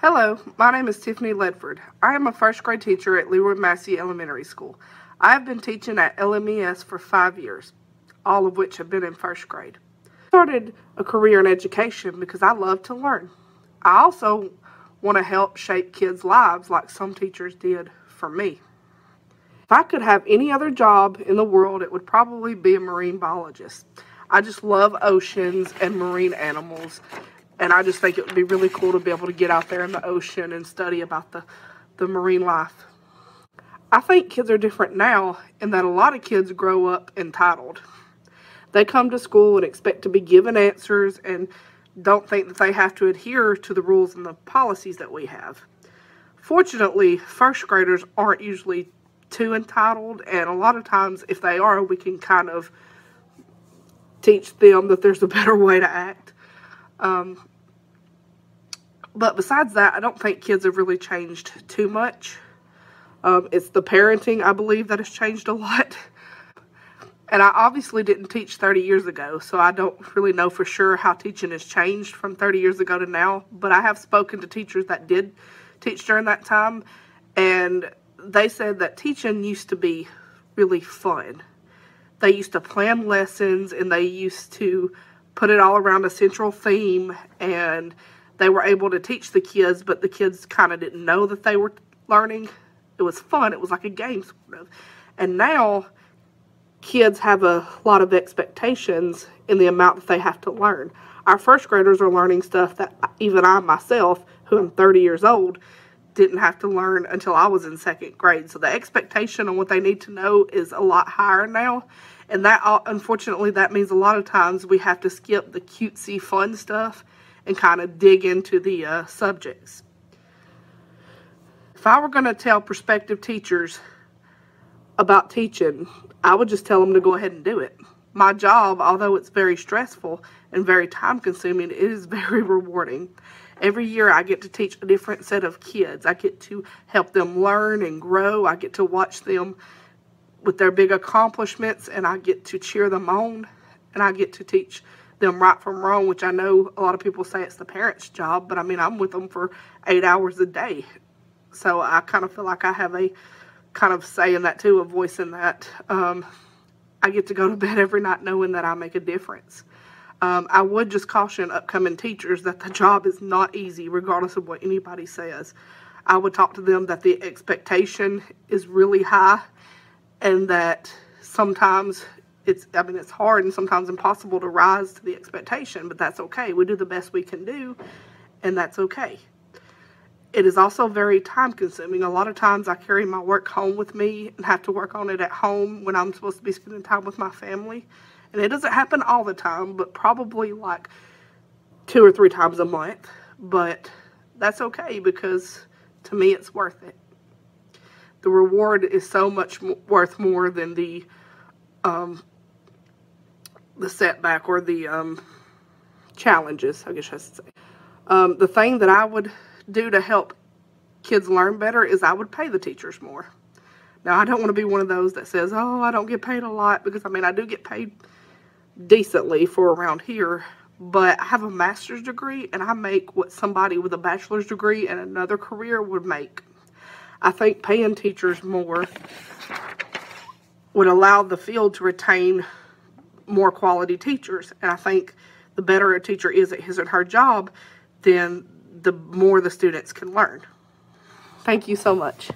Hello, my name is Tiffany Ledford. I am a first grade teacher at Leroy Massey Elementary School. I have been teaching at LMES for five years, all of which have been in first grade. I started a career in education because I love to learn. I also want to help shape kids' lives like some teachers did for me. If I could have any other job in the world, it would probably be a marine biologist. I just love oceans and marine animals, and I just think it would be really cool to be able to get out there in the ocean and study about the, the marine life. I think kids are different now in that a lot of kids grow up entitled. They come to school and expect to be given answers and don't think that they have to adhere to the rules and the policies that we have. Fortunately, first graders aren't usually too entitled, and a lot of times, if they are, we can kind of teach them that there's a better way to act. Um, but besides that, I don't think kids have really changed too much. Um, it's the parenting, I believe, that has changed a lot. And I obviously didn't teach 30 years ago, so I don't really know for sure how teaching has changed from 30 years ago to now. But I have spoken to teachers that did teach during that time, and they said that teaching used to be really fun. They used to plan lessons and they used to put it all around a central theme and they were able to teach the kids, but the kids kind of didn't know that they were learning. It was fun. It was like a game sort of. And now kids have a lot of expectations in the amount that they have to learn. Our first graders are learning stuff that even I myself, who am 30 years old, didn't have to learn until I was in second grade. So the expectation on what they need to know is a lot higher now. And that, unfortunately, that means a lot of times we have to skip the cutesy fun stuff and kind of dig into the uh, subjects. If I were going to tell prospective teachers about teaching, I would just tell them to go ahead and do it. My job, although it's very stressful and very time consuming, it is very rewarding. Every year I get to teach a different set of kids. I get to help them learn and grow. I get to watch them with their big accomplishments and I get to cheer them on and I get to teach them right from wrong, which I know a lot of people say it's the parents' job, but I mean, I'm with them for eight hours a day. So I kind of feel like I have a kind of say in that too, a voice in that. Um, I get to go to bed every night knowing that I make a difference. Um, I would just caution upcoming teachers that the job is not easy, regardless of what anybody says. I would talk to them that the expectation is really high and that sometimes it's, I mean, it's hard and sometimes impossible to rise to the expectation, but that's okay. We do the best we can do, and that's okay. It is also very time consuming. A lot of times I carry my work home with me and have to work on it at home when I'm supposed to be spending time with my family. And it doesn't happen all the time, but probably like two or three times a month. But that's okay because to me it's worth it. The reward is so much worth more than the um, the setback or the um, challenges, I guess I should say. Um, the thing that I would do to help kids learn better is I would pay the teachers more. Now, I don't want to be one of those that says, oh, I don't get paid a lot because, I mean, I do get paid decently for around here, but I have a master's degree and I make what somebody with a bachelor's degree and another career would make. I think paying teachers more would allow the field to retain more quality teachers. And I think the better a teacher is at his or her job, then the more the students can learn. Thank you so much.